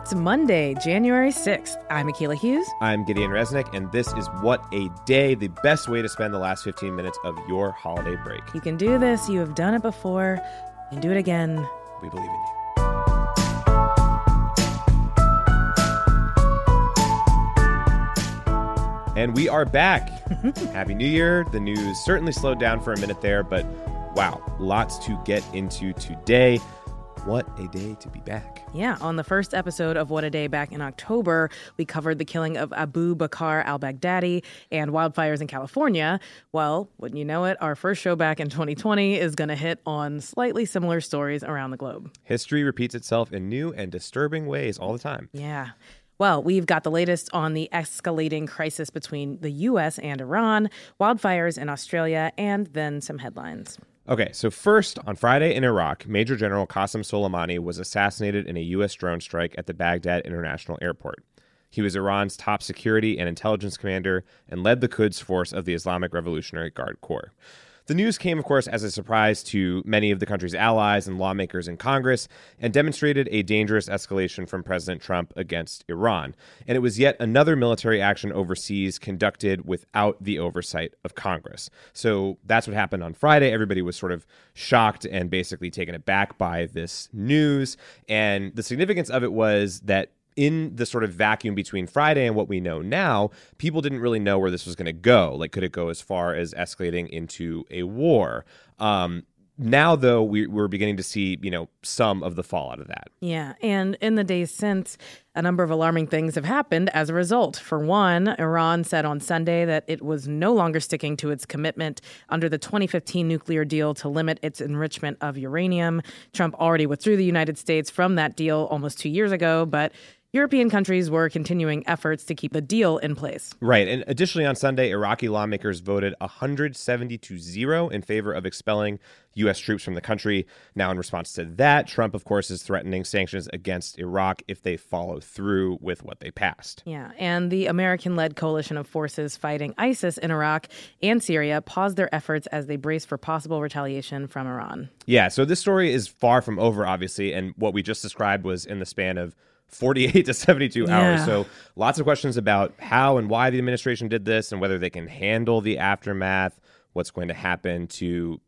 It's Monday, January 6th. I'm Akila Hughes. I'm Gideon Resnick, and this is What a Day, the best way to spend the last 15 minutes of your holiday break. You can do this. You have done it before. You can do it again. We believe in you. And we are back. Happy New Year. The news certainly slowed down for a minute there, but wow, lots to get into today. What a day to be back. Yeah, on the first episode of What a Day back in October, we covered the killing of Abu Bakr al Baghdadi and wildfires in California. Well, wouldn't you know it, our first show back in 2020 is going to hit on slightly similar stories around the globe. History repeats itself in new and disturbing ways all the time. Yeah. Well, we've got the latest on the escalating crisis between the U.S. and Iran, wildfires in Australia, and then some headlines. Okay, so first, on Friday in Iraq, Major General Qasem Soleimani was assassinated in a U.S. drone strike at the Baghdad International Airport. He was Iran's top security and intelligence commander and led the Quds force of the Islamic Revolutionary Guard Corps. The news came, of course, as a surprise to many of the country's allies and lawmakers in Congress and demonstrated a dangerous escalation from President Trump against Iran. And it was yet another military action overseas conducted without the oversight of Congress. So that's what happened on Friday. Everybody was sort of shocked and basically taken aback by this news. And the significance of it was that in the sort of vacuum between Friday and what we know now, people didn't really know where this was going to go. Like, could it go as far as escalating into a war? Um, now, though, we, we're beginning to see, you know, some of the fallout of that. Yeah. And in the days since, a number of alarming things have happened as a result. For one, Iran said on Sunday that it was no longer sticking to its commitment under the 2015 nuclear deal to limit its enrichment of uranium. Trump already withdrew the United States from that deal almost two years ago, but European countries were continuing efforts to keep the deal in place. Right. And additionally, on Sunday, Iraqi lawmakers voted 170 to 0 in favor of expelling U.S. troops from the country. Now, in response to that, Trump, of course, is threatening sanctions against Iraq if they follow through with what they passed. Yeah. And the American led coalition of forces fighting ISIS in Iraq and Syria paused their efforts as they brace for possible retaliation from Iran. Yeah. So this story is far from over, obviously. And what we just described was in the span of 48 to 72 Yeah. hours. So lots of questions about how and why the administration did this and whether they can handle the aftermath, what's going to happen to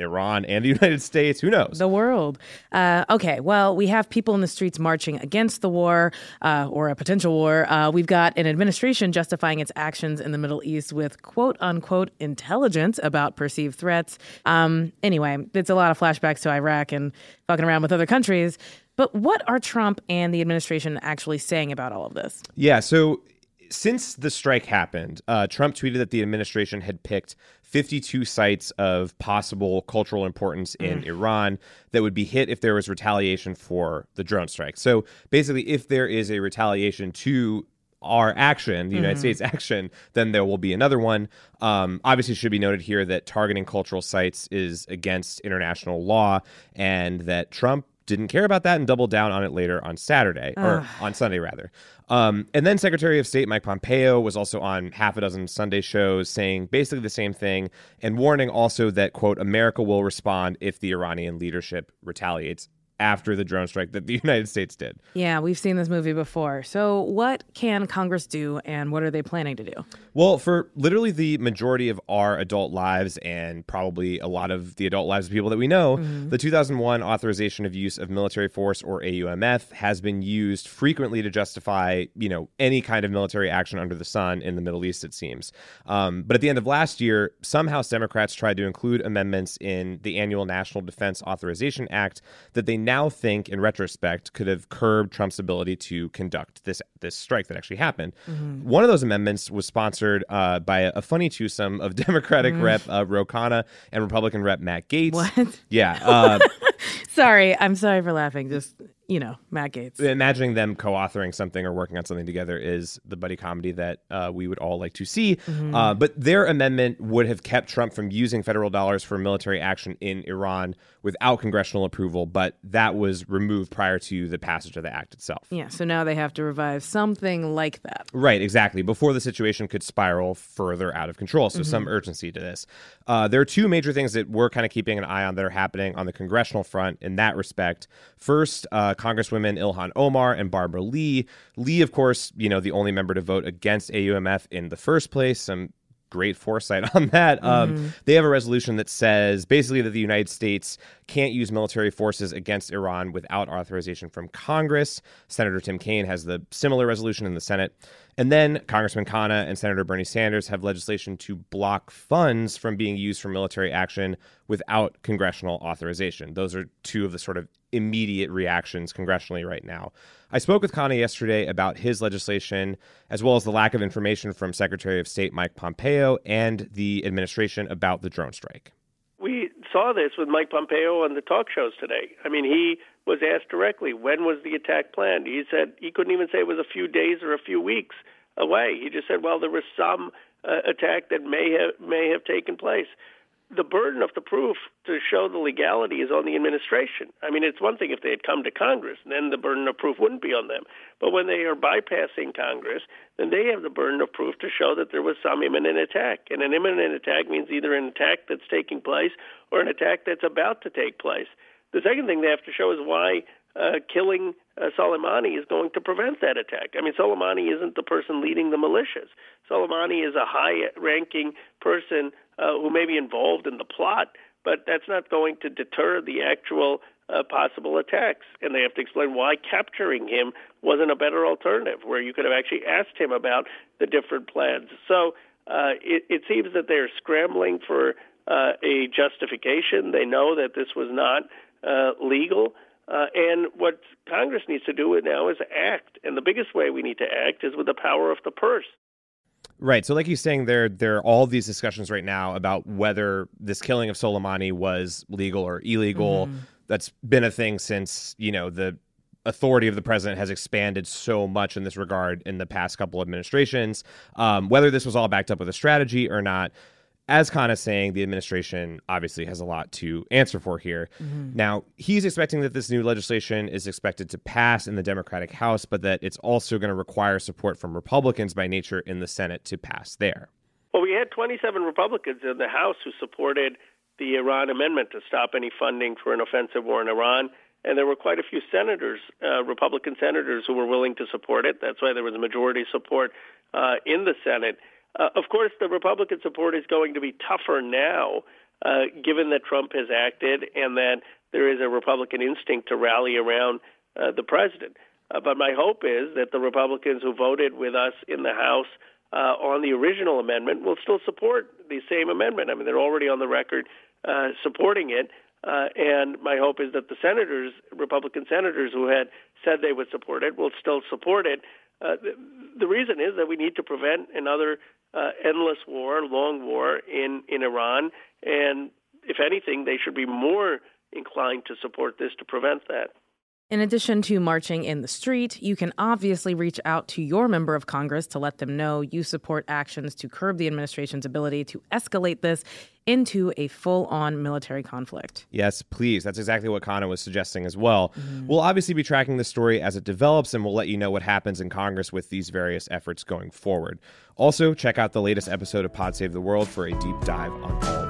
Iran and the United States. Who knows? The world. Uh, okay, well, we have people in the streets marching against the war uh, or a potential war. Uh, we've got an administration justifying its actions in the Middle East with quote unquote intelligence about perceived threats. Um, anyway, it's a lot of flashbacks to Iraq and fucking around with other countries. But what are Trump and the administration actually saying about all of this? Yeah. So since the strike happened, uh, Trump tweeted that the administration had picked 52 sites of possible cultural importance in Iran that would be hit if there was retaliation for the drone strike. So basically, if there is a retaliation to our action, the United States action, then there will be another one. Um, obviously, it should be noted here that targeting cultural sites is against international law, and that Trump didn't care about that and doubled down on it later on Saturday or on Sunday rather. Um, and then Secretary of State Mike Pompeo was also on half a dozen Sunday shows saying basically the same thing and warning also that quote America will respond if the Iranian leadership retaliates after the drone strike that the United States did. Yeah, we've seen this movie before. So, what can Congress do and what are they planning to do? Well, for literally the majority of our adult lives and probably a lot of the adult lives of people that we know, the 2001 authorization of use of military force or AUMF has been used frequently to justify, you know, any kind of military action under the sun in the Middle East it seems. Um, but at the end of last year, some House Democrats tried to include amendments in the annual National Defense Authorization Act that they now think, in retrospect, could have curbed Trump's ability to conduct this this strike that actually happened. Mm-hmm. One of those amendments was sponsored uh, by a, a, funny twosome of Democratic mm. Rep uh, Ro Khanna and Republican Rep Matt Gaetz. What? Yeah. Uh, sorry, I'm sorry for laughing. Just you know, Matt Gaetz. Imagining them co-authoring something or working on something together is the buddy comedy that uh, we would all like to see. Mm-hmm. Uh, but their amendment would have kept Trump from using federal dollars for military action in Iran without congressional approval, but that was removed prior to the passage of the act itself. Yeah, so now they have to revive something like that. Right, exactly. Before the situation could spiral further out of control. So mm-hmm. some urgency to this. Uh, there are two major things that we're kind of keeping an eye on that are happening on the congressional front in that respect. First, uh, Congresswomen Ilhan Omar and Barbara Lee. Lee, of course, you know, the only member to vote against AUMF in the first place. Some great foresight on that. Um, mm-hmm. They have a resolution that says basically that the United States can't use military forces against Iran without authorization from Congress. Senator Tim Kaine has the similar resolution in the Senate. And then Congressman Khanna and Senator Bernie Sanders have legislation to block funds from being used for military action without congressional authorization. Those are two of the sort of immediate reactions congressionally right now. I spoke with Khanna yesterday about his legislation, as well as the lack of information from Secretary of State Mike Pompeo and the administration about the drone strike. We saw this with Mike Pompeo on the talk shows today. I mean, he was asked directly, when was the attack planned? He said he couldn't even say it was a few days or a few weeks away. He just said, well, there was some uh, attack that may have may have taken place the burden of the proof to show the legality is on the administration. I mean, it's one thing if they had come to Congress, then the burden of proof wouldn't be on them. But when they are bypassing Congress, then they have the burden of proof to show that there was some imminent attack. And an imminent attack means either an attack that's taking place or an attack that's about to take place. The second thing they have to show is why uh, killing uh, Soleimani is going to prevent that attack. I mean, Soleimani isn't the person leading the militias. Soleimani is a high ranking person uh, who may be involved in the plot, but that's not going to deter the actual uh, possible attacks. And they have to explain why capturing him wasn't a better alternative, where you could have actually asked him about the different plans. So uh, it, it seems that they're scrambling for uh, a justification. They know that this was not uh, legal. Uh, and what Congress needs to do now is act. And the biggest way we need to act is with the power of the purse. Right. So, like you're saying, there there are all these discussions right now about whether this killing of Soleimani was legal or illegal. Mm-hmm. That's been a thing since you know the authority of the president has expanded so much in this regard in the past couple administrations. Um, whether this was all backed up with a strategy or not, as Khan is saying, the administration obviously has a lot to answer for here. Mm-hmm. Now, he's expecting that this new legislation is expected to pass in the Democratic House, but that it's also going to require support from Republicans by nature in the Senate to pass there. Well, we had 27 Republicans in the House who supported the Iran amendment to stop any funding for an offensive war in Iran. And there were quite a few senators, uh, Republican senators, who were willing to support it. That's why there was a majority support uh, in the Senate. Uh, of course, the Republican support is going to be tougher now, uh, given that Trump has acted and that there is a Republican instinct to rally around uh, the president. Uh, but my hope is that the Republicans who voted with us in the House uh, on the original amendment will still support the same amendment. I mean, they're already on the record supporting it. And my hope is that the senators, Republican senators who had said they would support it, will still support it. Uh, the, the reason is that we need to prevent another uh, endless war, long war in in Iran, and if anything, they should be more inclined to support this to prevent that. In addition to marching in the street, you can obviously reach out to your member of Congress to let them know you support actions to curb the administration's ability to escalate this into a full on military conflict. Yes, please. That's exactly what Khanna was suggesting as well. Mm-hmm. We'll obviously be tracking the story as it develops, and we'll let you know what happens in Congress with these various efforts going forward. Also, check out the latest episode of Pod Save the World for a deep dive on all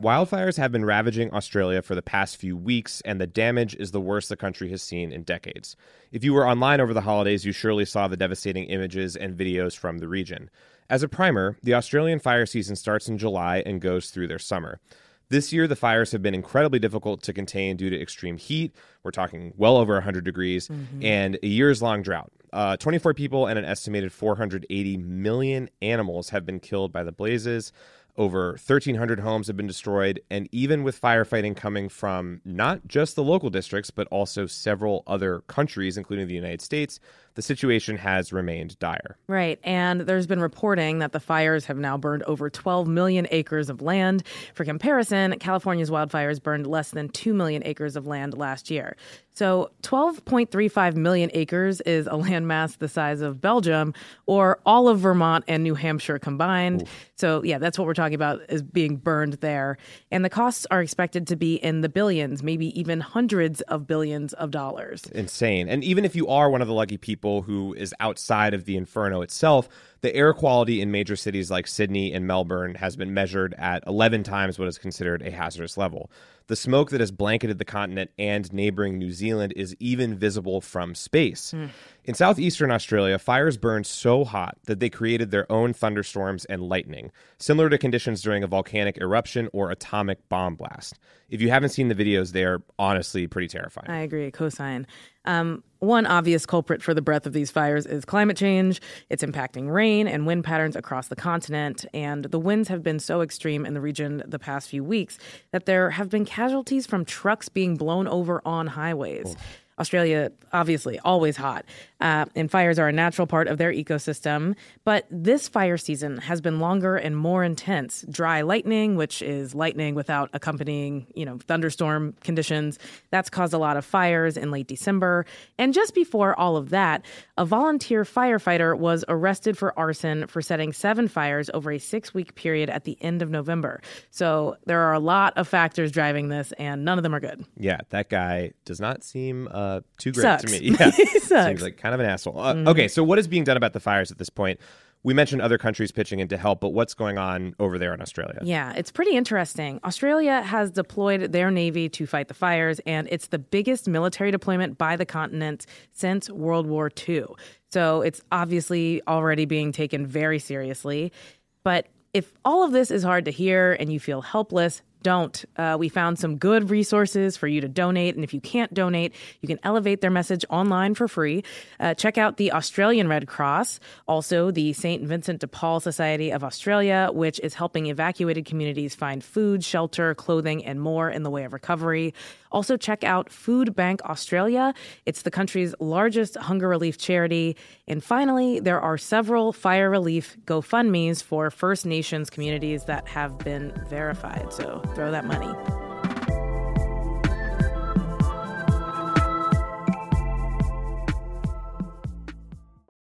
Wildfires have been ravaging Australia for the past few weeks, and the damage is the worst the country has seen in decades. If you were online over the holidays, you surely saw the devastating images and videos from the region. As a primer, the Australian fire season starts in July and goes through their summer. This year, the fires have been incredibly difficult to contain due to extreme heat. We're talking well over 100 degrees mm-hmm. and a years long drought. Uh, 24 people and an estimated 480 million animals have been killed by the blazes. Over 1,300 homes have been destroyed, and even with firefighting coming from not just the local districts, but also several other countries, including the United States, the situation has remained dire. Right. And there's been reporting that the fires have now burned over 12 million acres of land. For comparison, California's wildfires burned less than 2 million acres of land last year. So 12.35 million acres is a landmass the size of Belgium or all of Vermont and New Hampshire combined. Ooh. So, yeah, that's what we're talking about is being burned there. And the costs are expected to be in the billions, maybe even hundreds of billions of dollars. Insane. And even if you are one of the lucky people who is outside of the inferno itself, the air quality in major cities like Sydney and Melbourne has been measured at 11 times what is considered a hazardous level. The smoke that has blanketed the continent and neighboring New Zealand is even visible from space. Mm. In southeastern Australia, fires burned so hot that they created their own thunderstorms and lightning, similar to conditions during a volcanic eruption or atomic bomb blast. If you haven't seen the videos, they're honestly pretty terrifying. I agree, cosign. Um, one obvious culprit for the breadth of these fires is climate change. It's impacting rain and wind patterns across the continent, and the winds have been so extreme in the region the past few weeks that there have been casualties from trucks being blown over on highways. Oh. Australia, obviously, always hot, uh, and fires are a natural part of their ecosystem. But this fire season has been longer and more intense. Dry lightning, which is lightning without accompanying, you know, thunderstorm conditions, that's caused a lot of fires in late December. And just before all of that, a volunteer firefighter was arrested for arson for setting seven fires over a six-week period at the end of November. So there are a lot of factors driving this, and none of them are good. Yeah, that guy does not seem. Uh, uh, too great Sucks. to me. Yeah, seems like kind of an asshole. Uh, mm-hmm. Okay, so what is being done about the fires at this point? We mentioned other countries pitching in to help, but what's going on over there in Australia? Yeah, it's pretty interesting. Australia has deployed their navy to fight the fires, and it's the biggest military deployment by the continent since World War II. So it's obviously already being taken very seriously. But if all of this is hard to hear and you feel helpless, don't. Uh, we found some good resources for you to donate. And if you can't donate, you can elevate their message online for free. Uh, check out the Australian Red Cross, also the St. Vincent de Paul Society of Australia, which is helping evacuated communities find food, shelter, clothing, and more in the way of recovery. Also, check out Food Bank Australia. It's the country's largest hunger relief charity. And finally, there are several fire relief GoFundMe's for First Nations communities that have been verified. So throw that money.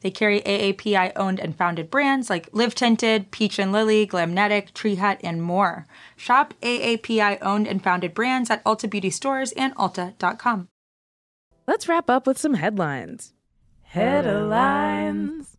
They carry AAPI owned and founded brands like Live Tinted, Peach and Lily, Glamnetic, Tree Hut, and more. Shop AAPI owned and founded brands at Ulta Beauty stores and Ulta.com. Let's wrap up with some headlines. Headlines.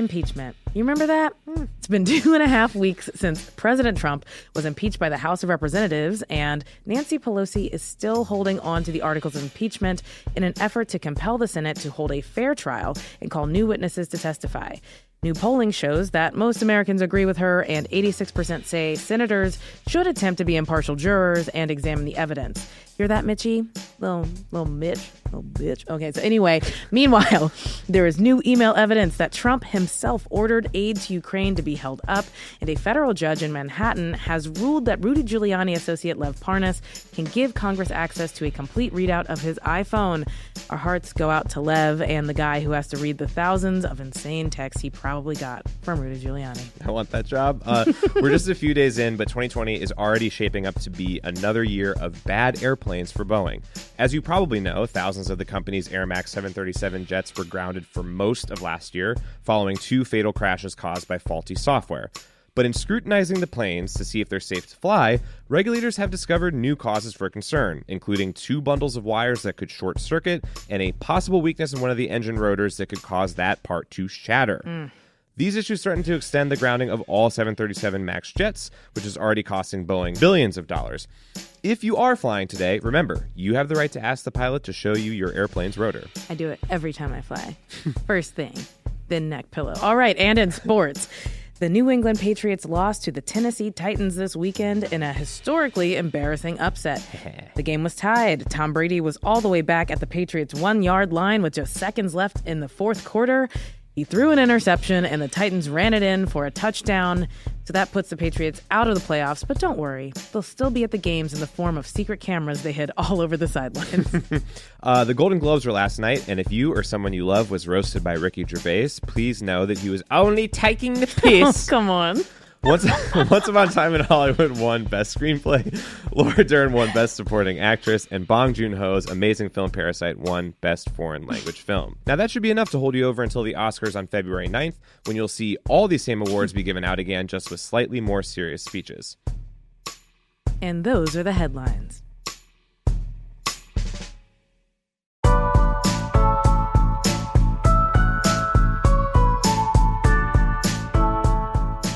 Impeachment. You remember that? Hmm. It's been two and a half weeks since President Trump was impeached by the House of Representatives, and Nancy Pelosi is still holding on to the articles of impeachment in an effort to compel the Senate to hold a fair trial and call new witnesses to testify. New polling shows that most Americans agree with her, and 86% say senators should attempt to be impartial jurors and examine the evidence. Hear that, Mitchie? Little, little Mitch, little bitch. Okay, so anyway, meanwhile, there is new email evidence that Trump himself ordered aid to Ukraine to be held up, and a federal judge in Manhattan has ruled that Rudy Giuliani associate Lev Parnas can give Congress access to a complete readout of his iPhone. Our hearts go out to Lev and the guy who has to read the thousands of insane texts he probably got from Rudy Giuliani. I want that job. Uh, we're just a few days in, but 2020 is already shaping up to be another year of bad airplanes for Boeing. As you probably know, thousands of the company's Air Max 737 jets were grounded for most of last year, following two fatal crashes caused by faulty software. But in scrutinizing the planes to see if they're safe to fly, regulators have discovered new causes for concern, including two bundles of wires that could short circuit and a possible weakness in one of the engine rotors that could cause that part to shatter. Mm. These issues threaten to extend the grounding of all 737 MAX jets, which is already costing Boeing billions of dollars. If you are flying today, remember, you have the right to ask the pilot to show you your airplane's rotor. I do it every time I fly. First thing, then neck pillow. All right, and in sports. The New England Patriots lost to the Tennessee Titans this weekend in a historically embarrassing upset. the game was tied. Tom Brady was all the way back at the Patriots' one yard line with just seconds left in the fourth quarter. He threw an interception, and the Titans ran it in for a touchdown. So that puts the Patriots out of the playoffs. But don't worry, they'll still be at the games in the form of secret cameras they hid all over the sidelines. Uh, the Golden Globes were last night, and if you or someone you love was roasted by Ricky Gervais, please know that he was only taking the oh, piss. come on. Once, Once Upon a Time in Hollywood won Best Screenplay. Laura Dern won Best Supporting Actress, and Bong Joon Ho's amazing film Parasite won Best Foreign Language Film. Now that should be enough to hold you over until the Oscars on February 9th, when you'll see all these same awards be given out again, just with slightly more serious speeches. And those are the headlines.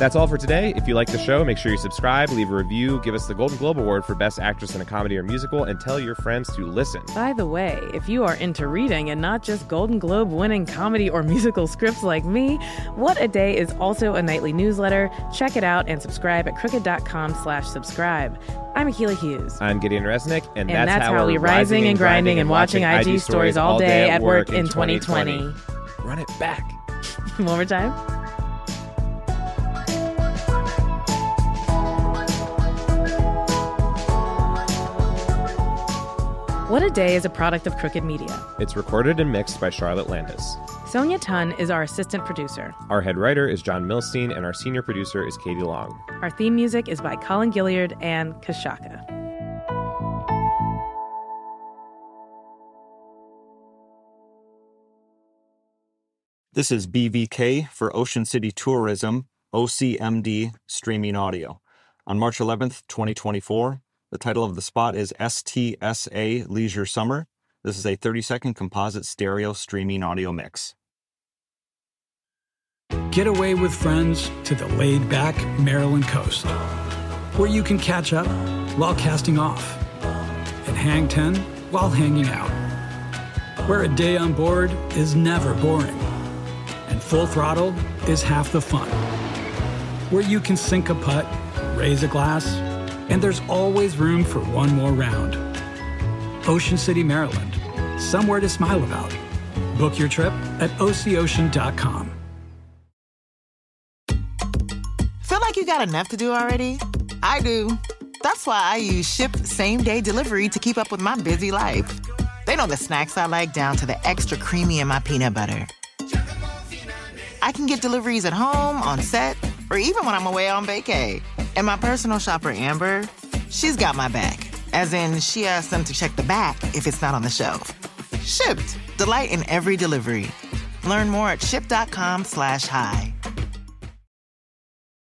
That's all for today. If you like the show, make sure you subscribe, leave a review, give us the Golden Globe Award for Best Actress in a Comedy or Musical, and tell your friends to listen. By the way, if you are into reading and not just Golden Globe winning comedy or musical scripts like me, What a Day is also a nightly newsletter. Check it out and subscribe at crooked.com slash subscribe. I'm Akila Hughes. I'm Gideon Resnick, and, And that's, how, we're rising and grinding and watching IG stories all day at work in 2020. Run it back. One more time. What a Day is a product of Crooked Media. It's recorded and mixed by Charlotte Landes. Sonia Tun is our assistant producer. Our head writer is John Milstein, and our senior producer is Katie Long. Our theme music is by Colin Gilliard and Kashaka. This is BVK for Ocean City Tourism, OCMD Streaming Audio. On March 11th, 2024, the title of the spot is STSA Leisure Summer. This is a 30 second composite stereo streaming audio mix. Get away with friends to the laid back Maryland coast, where you can catch up while casting off, and hang 10 while hanging out, where a day on board is never boring, and full throttle is half the fun, where you can sink a putt, raise a glass, and there's always room for one more round. Ocean City, Maryland, somewhere to smile about. Book your trip at ococean.com. Feel like you got enough to do already? I do. That's why I use Shipt Same Day Delivery to keep up with my busy life. They know the snacks I like down to the extra creamy in my peanut butter. I can get deliveries at home, on set, or even when I'm away on vacay. And my personal shopper, Amber, she's got my back. As in, she asks them to check the back if it's not on the shelf. Shipt. Delight in every delivery. Learn more at shipt.com slash hi.